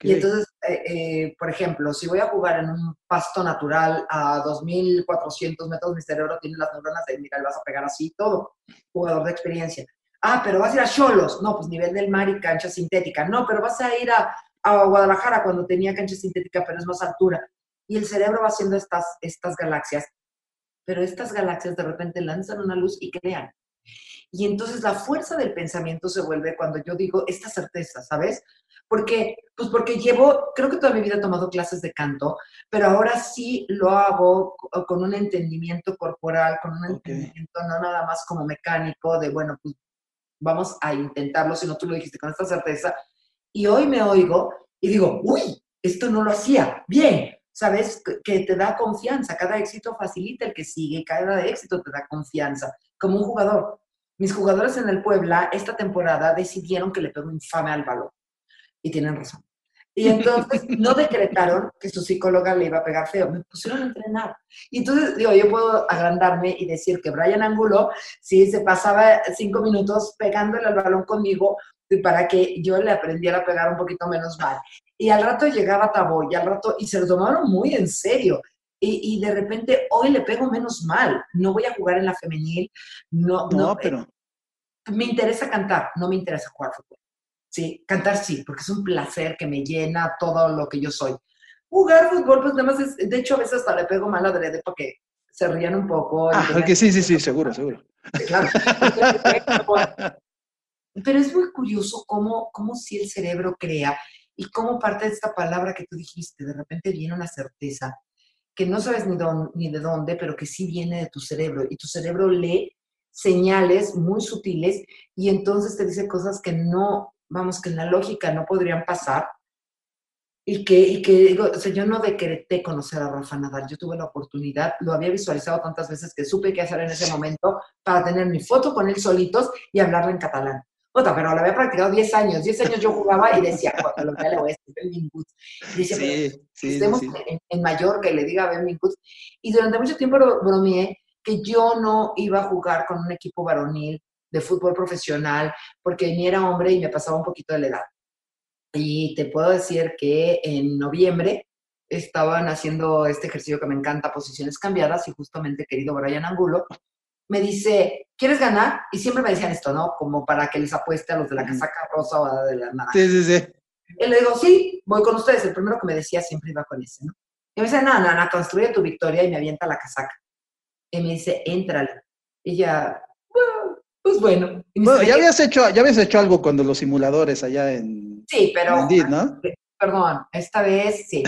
Y entonces, eh, eh, por ejemplo, si voy a jugar en un pasto natural a 2.400 metros, mi cerebro tiene las neuronas de, mira, le vas a pegar así todo, jugador de experiencia. Ah, pero vas a ir a Cholos. No, pues nivel del mar y cancha sintética. No, pero vas a ir a, a Guadalajara cuando tenía cancha sintética, pero es más altura. Y el cerebro va haciendo estas, estas galaxias. Pero estas galaxias de repente lanzan una luz y crean. Y entonces la fuerza del pensamiento se vuelve cuando yo digo esta certeza, ¿sabes? Porque, pues porque llevo, creo que toda mi vida he tomado clases de canto, pero ahora sí lo hago con un entendimiento corporal, con un entendimiento no nada más como mecánico de, bueno, pues vamos a intentarlo, si no tú lo dijiste con esta certeza. Y hoy me oigo y digo, uy, esto no lo hacía, bien, ¿sabes? Que te da confianza, cada éxito facilita el que sigue, cada éxito te da confianza, como un jugador. Mis jugadores en el Puebla esta temporada decidieron que le pegó infame al balón. Y tienen razón. Y entonces no decretaron que su psicóloga le iba a pegar feo, me pusieron a entrenar. Y entonces, digo, yo puedo agrandarme y decir que Brian Angulo, sí, se pasaba cinco minutos pegándole al balón conmigo para que yo le aprendiera a pegar un poquito menos mal. Y al rato llegaba Tabo y al rato, y se lo tomaron muy en serio. Y, y, de repente hoy le pego menos mal. No voy a jugar en la femenil. No, no, pero. me interesa cantar, no me interesa jugar fútbol. Sí, cantar sí, porque es un placer que me llena todo lo que yo soy. Jugar fútbol, pues nada más es, de hecho a veces hasta le pego mal adrede porque se rían un poco. Ah, porque sí, sí, sí, seguro, seguro. Claro. *laughs* Pero es muy curioso cómo, cómo si el cerebro crea y cómo parte de esta palabra que tú dijiste, de repente viene una certeza que no sabes ni, ni de dónde, pero que sí viene de tu cerebro. Y tu cerebro lee señales muy sutiles y entonces te dice cosas que no, vamos, que en la lógica no podrían pasar. Y que, y que digo, o sea, yo no decreté conocer a Rafa Nadal, yo tuve la oportunidad, lo había visualizado tantas veces que supe qué hacer en ese momento para tener mi foto con él solitos y hablarle en catalán pero lo había practicado 10 años. 10 años yo jugaba y decía, cuando lo vea le voy a decir Y decía, sí, sí, estemos En, en, Mallorca y le diga Ben Y durante mucho tiempo bromeé que yo no iba a jugar con un equipo varonil de fútbol profesional porque ni era hombre y me pasaba un poquito de la edad. Y te puedo decir que en noviembre estaban haciendo este ejercicio que me encanta, posiciones cambiadas, y justamente, querido Brian Angulo, me dice, ¿quieres ganar? Y siempre me decían esto, ¿no? Como para que les apueste a los de la casaca rosa o de la naranja. Sí, sí, sí. Y le digo, sí, voy con ustedes. El primero que me decía siempre iba con ese, ¿no? Y me dice, no, no, no, construye tu victoria y me avienta la casaca. Y me dice, éntrale. Y ya, pues bueno. bueno, ya habías, hecho, ya habías hecho algo cuando los simuladores allá en... Sí, pero... En ¿no? Perdón, esta vez sí.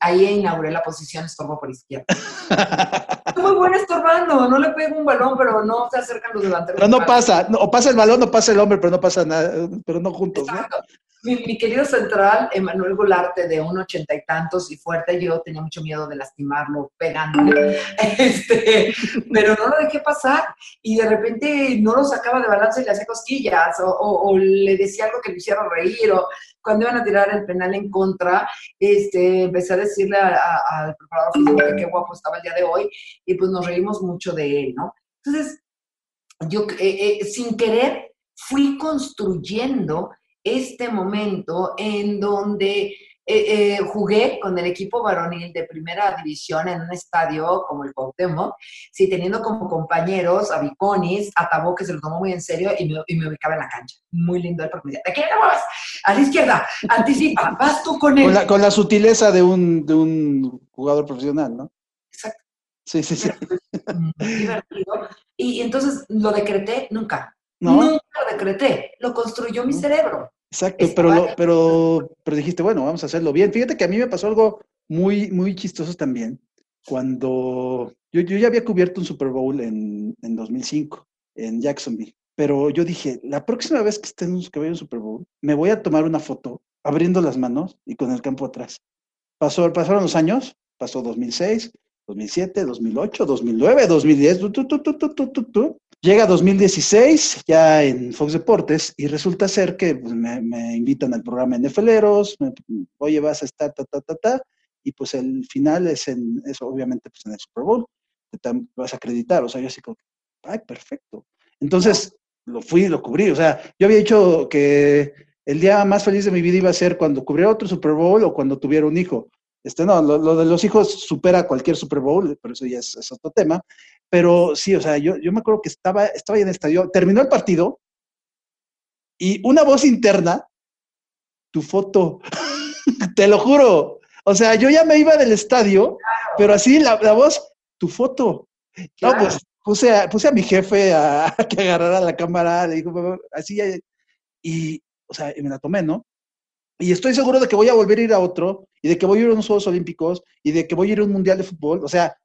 Ahí inauguré la posición estorbo por izquierda. *laughs* muy buena estorbando, no le pego un balón, pero no se acercan los delanteros. Pero no pasa, o pasa el balón o pasa el hombre, pero no pasa nada, pero no juntos, Exacto. Mi, querido central, Emanuel Golarte, de un ochenta y tantos y fuerte, yo tenía mucho miedo de lastimarlo pegándole, *laughs* este, pero no lo dejé pasar y de repente no lo sacaba de balance y le hacía cosquillas o, le decía algo que me hiciera reír o cuando iban a tirar el penal en contra, este, empecé a decirle al preparador físico que qué guapo estaba el día de hoy y pues nos reímos mucho de él, ¿no? Entonces, yo eh, eh, sin querer fui construyendo este momento en donde eh, eh, jugué con el equipo varonil de primera división en un estadio como el Cuauhtémoc, sí, teniendo como compañeros a Viconis, a Tabó, que se lo tomó muy en serio y me, ubicaba en la cancha. Muy lindo él porque me decía, ¿de qué vas? A la izquierda, anticipa, *laughs* vas tú con él. Con la, sutileza de un, de un jugador profesional, ¿no? Exacto. Sí, sí, sí. Muy divertido. Y entonces lo decreté nunca. Nunca lo decreté, lo construyó mi cerebro. Exacto, pero, pero, pero dijiste, bueno, vamos a hacerlo bien. Fíjate que a mí me pasó algo muy, muy chistoso también. Cuando yo, yo ya había cubierto un Super Bowl en, en 2005 en Jacksonville, pero yo dije, la próxima vez que esté en un, que vaya un Super Bowl, me voy a tomar una foto abriendo las manos y con el campo atrás. Pasó, pasaron los años, pasó 2006, 2007, 2008, 2009, 2010, tu, tu, tu, Llega 2016, ya en Fox Deportes, y resulta ser que pues, me, invitan al programa NFLeros, me, oye, vas a estar, ta, ta, ta, ta, y pues el final es, en, es obviamente pues en el Super Bowl, te vas a acreditar, o sea, yo así como, ay, perfecto. Entonces, lo fui, lo cubrí, o sea, yo había dicho que el día más feliz de mi vida iba a ser cuando cubriera otro Super Bowl o cuando tuviera un hijo. Este, no, lo, de los hijos supera cualquier Super Bowl, pero eso ya es, otro tema. Pero sí, o sea, yo, yo me acuerdo que estaba, estaba en el estadio, terminó el partido y una voz interna, tu foto, *laughs* te lo juro. O sea, yo ya me iba del estadio, pero así la, voz, tu foto. No, pues puse a, puse a mi jefe a, *laughs* que agarrara la cámara, le digo, así, y, o sea, y me la tomé, ¿no? Y estoy seguro de que voy a volver a ir a otro, y de que voy a ir a unos Juegos Olímpicos, y de que voy a ir a un Mundial de Fútbol. O sea,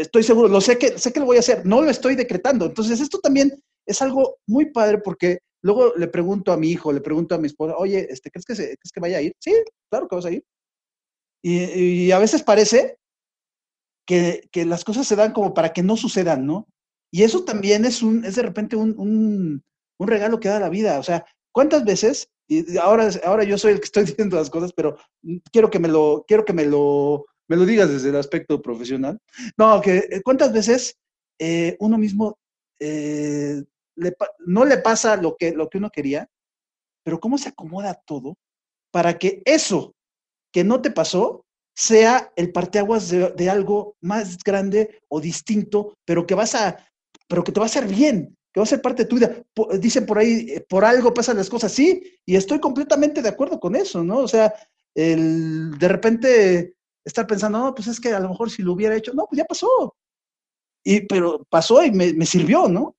estoy seguro, lo sé que, sé que lo voy a hacer, no lo estoy decretando. Entonces, esto también es algo muy padre porque luego le pregunto a mi hijo, le pregunto a mi esposa, oye, este, ¿crees, que se, ¿crees que vaya a ir? Sí, claro que vas a ir. Y, a veces parece que, que, las cosas se dan como para que no sucedan, ¿no? Y eso también es, un, es de repente un, un, regalo que da la vida. O sea, ¿cuántas veces y ahora, ahora yo soy el que estoy *laughs* diciendo las cosas, pero quiero que me lo, quiero que me lo, me lo digas desde el aspecto profesional. No, que eh, cuántas veces eh, uno mismo eh, no le pasa lo que, lo que uno quería, pero cómo se acomoda todo para que eso que no te pasó sea el parteaguas de, de algo más grande o distinto, pero que vas a, pero que te va a hacer bien. que va a ser parte de tu vida. dicen por ahí, por algo pasan las cosas, sí, y estoy completamente de acuerdo con eso, ¿no? O sea, el, de repente estar pensando, no, pues es que a lo mejor si lo hubiera hecho, no, pues ya pasó. Y, pero pasó y me, sirvió, ¿no?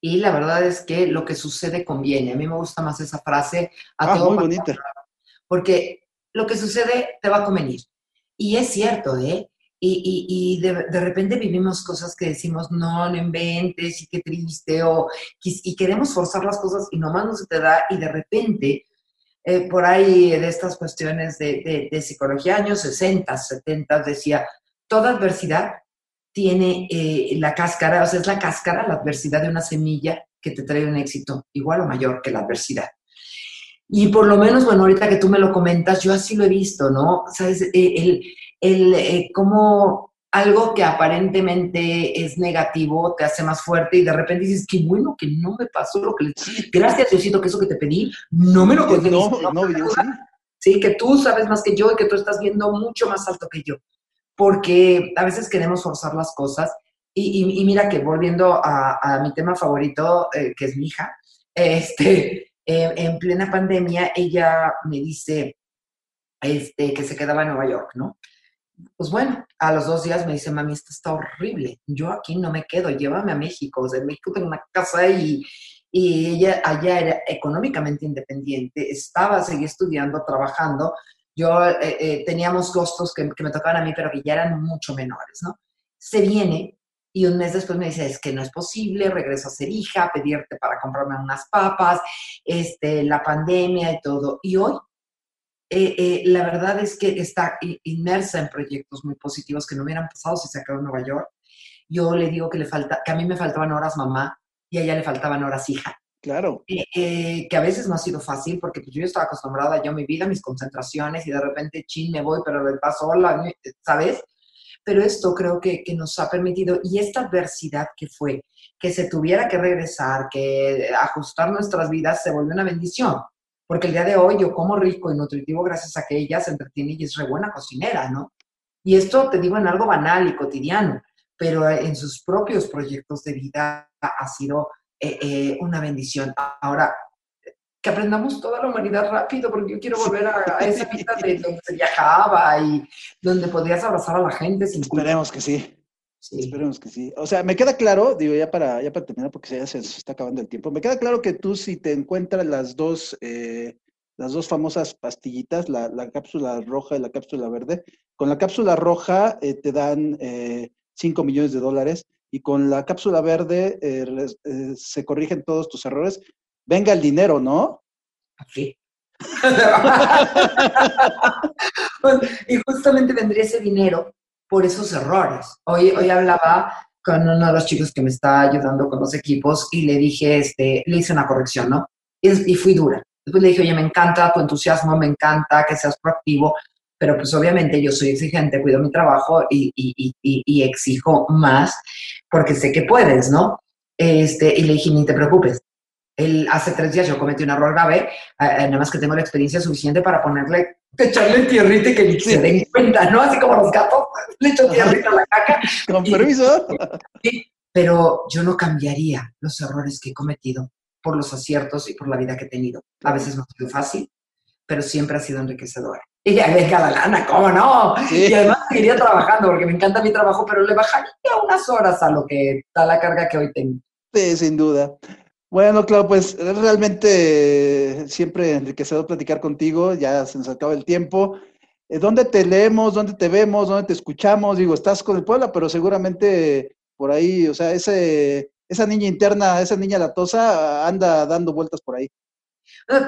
Y la verdad es que lo que sucede conviene. A mí me gusta más esa frase. A ah, muy bonita. Porque lo que sucede te va a convenir. Y es cierto, ¿eh? Y, y, de, de, repente vivimos cosas que decimos, no, no inventes, y qué triste, o, y queremos forzar las cosas y nomás no se te da, y de repente, eh, por ahí de estas cuestiones de, psicología, años 60, 70, decía, toda adversidad tiene eh, la cáscara, o sea, es la cáscara, la adversidad de una semilla que te trae un éxito igual o mayor que la adversidad. Y por lo menos, bueno, ahorita que tú me lo comentas, yo así lo he visto, ¿no? Sabes, eh, el, el eh, como algo que aparentemente es negativo te hace más fuerte y de repente dices, qué bueno que no me pasó lo que le... Gracias, Diosito, que eso que te pedí, no me lo conté. No, no, no, sí. sí, que tú sabes más que yo y que tú estás viendo mucho más alto que yo. Porque a veces queremos forzar las cosas. Y, y, mira que volviendo a, a mi tema favorito, eh, que es mi hija, este, en plena pandemia, ella me dice este, que se quedaba en Nueva York, ¿no? Pues bueno, a los dos días me dice, mami, esto está horrible, yo aquí no me quedo, llévame a México, o sea, en México tengo una casa y, y ella allá era económicamente independiente, estaba, seguía estudiando, trabajando, yo eh, eh, teníamos costos que, me tocaban a mí, pero que ya eran mucho menores, ¿no? Se viene y un mes después me dice, es que no es posible, regreso a ser hija, pedirte para comprarme unas papas, este, la pandemia y todo. Y hoy, eh, eh, la verdad es que está inmersa en proyectos muy positivos que no hubieran pasado si se acabó en Nueva York. Yo le digo que, le falta, que a mí me faltaban horas mamá y a ella le faltaban horas hija. Claro. Eh, que a veces no ha sido fácil porque pues, yo estaba acostumbrada yo mi vida, mis concentraciones y de repente, chin, me voy, pero le paso hola, ¿sabes? pero esto creo que, nos ha permitido, y esta adversidad que fue, que se tuviera que regresar, que ajustar nuestras vidas, se volvió una bendición. Porque el día de hoy yo como rico y nutritivo gracias a que ella se entretiene y es re buena cocinera, ¿no? Y esto te digo en algo banal y cotidiano, pero en sus propios proyectos de vida ha sido eh, eh, una bendición. Ahora, que aprendamos toda la humanidad rápido, porque yo quiero volver a, esa *laughs* vida de donde se viajaba y donde podías abrazar a la gente sin Esperemos que sí. Esperemos que sí. O sea, me queda claro, digo, ya para, ya para terminar, porque ya se, está acabando el tiempo, me queda claro que tú si te encuentras las dos, eh, las dos famosas pastillitas, la, cápsula roja y la cápsula verde, con la cápsula roja eh, te dan 5 eh, millones de dólares y con la cápsula verde se corrigen todos tus errores venga el dinero, ¿no? Sí. *laughs* *laughs* y justamente vendría ese dinero por esos errores. Hoy, hoy hablaba con uno de los chicos que me está ayudando con los equipos y le dije, este, le hice una corrección, ¿no? Y, y fui dura. Después le dije, oye, me encanta tu entusiasmo, me encanta que seas proactivo, pero pues obviamente yo soy exigente, cuido mi trabajo y, y, y, exijo más porque sé que puedes, ¿no? Este, y le dije, ni te preocupes, hace tres días yo cometí un error grave, eh, eh, nada más que tengo la experiencia suficiente para ponerle, echarle tierrita y que se den cuenta, ¿no? Así como los gatos, *laughs* le echo tierrita a la caca. Con permiso. Sí, pero yo no cambiaría los errores que he cometido por los aciertos y por la vida que he tenido. A veces no ha sido fácil, pero siempre ha sido enriquecedor. Y ya venga la lana, ¿cómo no? Y además seguiría trabajando porque me encanta mi trabajo, pero le bajaría unas horas a lo que da la carga que hoy tengo. Sí, sin duda. Bueno, claro, pues es realmente siempre enriquecedor platicar contigo, ya se nos acaba el tiempo. Eh, ¿Dónde te leemos? ¿Dónde te vemos? ¿Dónde te escuchamos? Digo, estás con el Puebla, pero seguramente por ahí, o sea, ese, esa niña interna, esa niña latosa anda dando vueltas por ahí.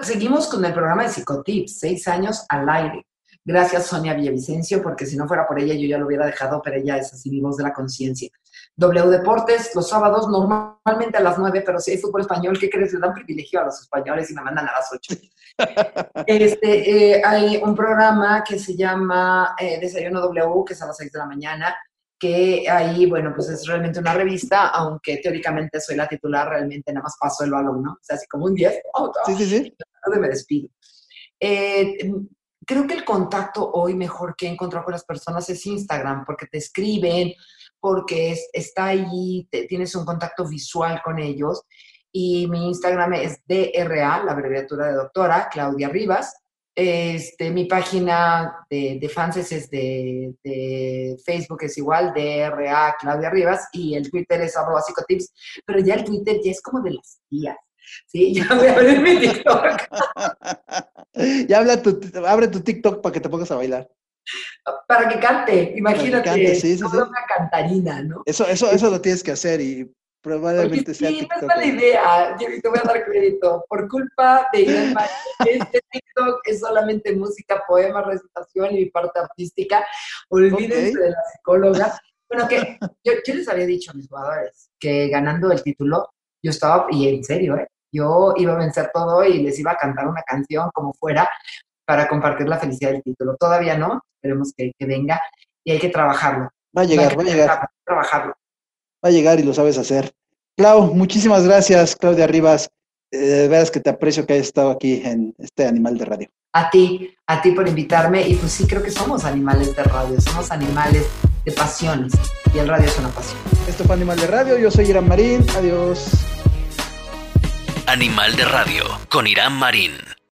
Seguimos con el programa de Psicotips, seis años al aire. Gracias, Sonia Villavicencio, porque si no fuera por ella yo ya lo hubiera dejado, pero ella es así mi voz de la conciencia. W Deportes los sábados normalmente a las 9, pero si hay fútbol español, ¿qué crees? Le dan privilegio a los españoles y me mandan a las 8. *laughs* este, eh, hay un programa que se llama eh, Desayuno W, que es a las 6 de la mañana, que ahí, bueno, pues es realmente una revista, aunque teóricamente soy la titular, realmente nada más paso el balón, ¿no? O sea, así como un 10. *laughs* sí, sí, sí. Me despido. Eh, creo que el contacto hoy mejor que he encontrado con las personas es Instagram, porque te escriben, porque es, está ahí, tienes un contacto visual con ellos. Y mi Instagram es DRA, la abreviatura de doctora, Claudia Rivas. Este, mi página de, de fans es de, de, Facebook, es igual, DRA Claudia Rivas, y el Twitter es arroba psicotips, pero ya el Twitter ya es como de las tías. Sí, *laughs* ya voy a abrir mi TikTok. *laughs* ya habla tu, abre tu TikTok para que te pongas a bailar. Para que cante, imagínate, cante, sí, sí, una cantarina, ¿no? Eso, eso, eso lo tienes que hacer y probablemente sea sí, no es mala idea, yo te voy a dar crédito. Por culpa de Irán este TikTok es solamente música, poema, recitación y mi parte artística. Olvídense de la psicóloga. Bueno, que yo, yo, les había dicho a mis jugadores que ganando el título, yo estaba, y en serio, ¿eh? yo iba a vencer todo y les iba a cantar una canción como fuera para compartir la felicidad del título. Todavía no, esperemos que, que venga y hay que trabajarlo. Va a llegar, va a llegar. Trabajarlo. Va a llegar y lo sabes hacer. Clau, muchísimas gracias, Claudia Rivas. Eh, de veras que te aprecio que hayas estado aquí en este Animal de Radio. A ti, a ti por invitarme. Y pues sí, creo que somos animales de radio, somos animales de pasiones. Y el radio es una pasión. Esto fue Animal de Radio, yo soy Irán Marín. Adiós. Animal de Radio con Irán Marín.